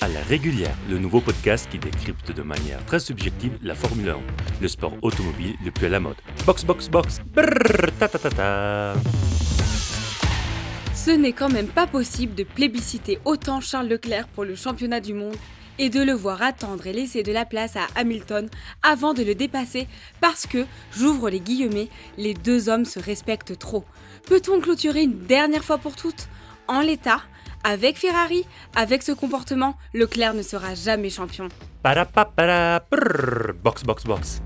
À la régulière, le nouveau podcast qui décrypte de manière très subjective la Formule 1, le sport automobile le plus à la mode. Box, box, box, brrr, ta ta ta ta. Ce n'est quand même pas possible de plébisciter autant Charles Leclerc pour le championnat du monde et de le voir attendre et laisser de la place à Hamilton avant de le dépasser parce que, j'ouvre les guillemets, les deux hommes se respectent trop. Peut-on clôturer une dernière fois pour toutes? En l'état, avec Ferrari, avec ce comportement, Leclerc ne sera jamais champion. Parapapara, brrr, box, box, box.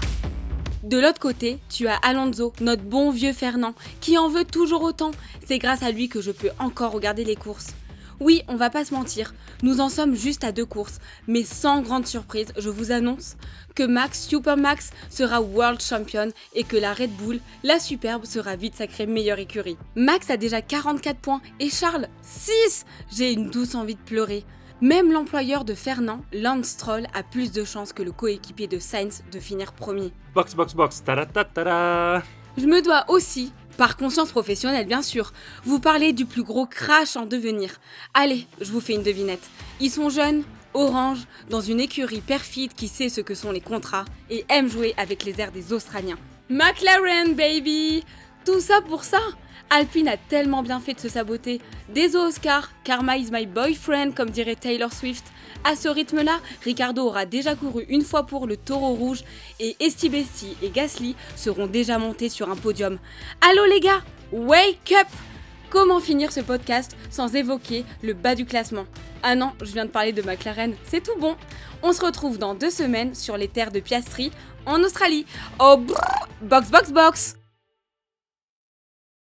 De l'autre côté, tu as Alonso, notre bon vieux Fernand, qui en veut toujours autant. C'est grâce à lui que je peux encore regarder les courses. Oui, on va pas se mentir, nous en sommes juste à deux courses, mais sans grande surprise, je vous annonce que Max Supermax sera World Champion et que la Red Bull, la superbe, sera vite sacrée meilleure écurie. Max a déjà 44 points et Charles 6 J'ai une douce envie de pleurer. Même l'employeur de Fernand, Lance Stroll, a plus de chances que le coéquipier de Sainz de finir premier. Box, box, box, taratatara. Je me dois aussi, par conscience professionnelle bien sûr, vous parler du plus gros crash en devenir. Allez, je vous fais une devinette. Ils sont jeunes, orange, dans une écurie perfide qui sait ce que sont les contrats et aime jouer avec les airs des Australiens. McLaren, baby Tout ça pour ça Alpine a tellement bien fait de se saboter. Des Oscars, Karma is my boyfriend, comme dirait Taylor Swift. À ce rythme-là, Ricardo aura déjà couru une fois pour le taureau rouge et Estibesti et Gasly seront déjà montés sur un podium. Allô les gars, wake up Comment finir ce podcast sans évoquer le bas du classement? Ah non, je viens de parler de McLaren, c'est tout bon. On se retrouve dans deux semaines sur les terres de Piastri en Australie. Oh, box, box, box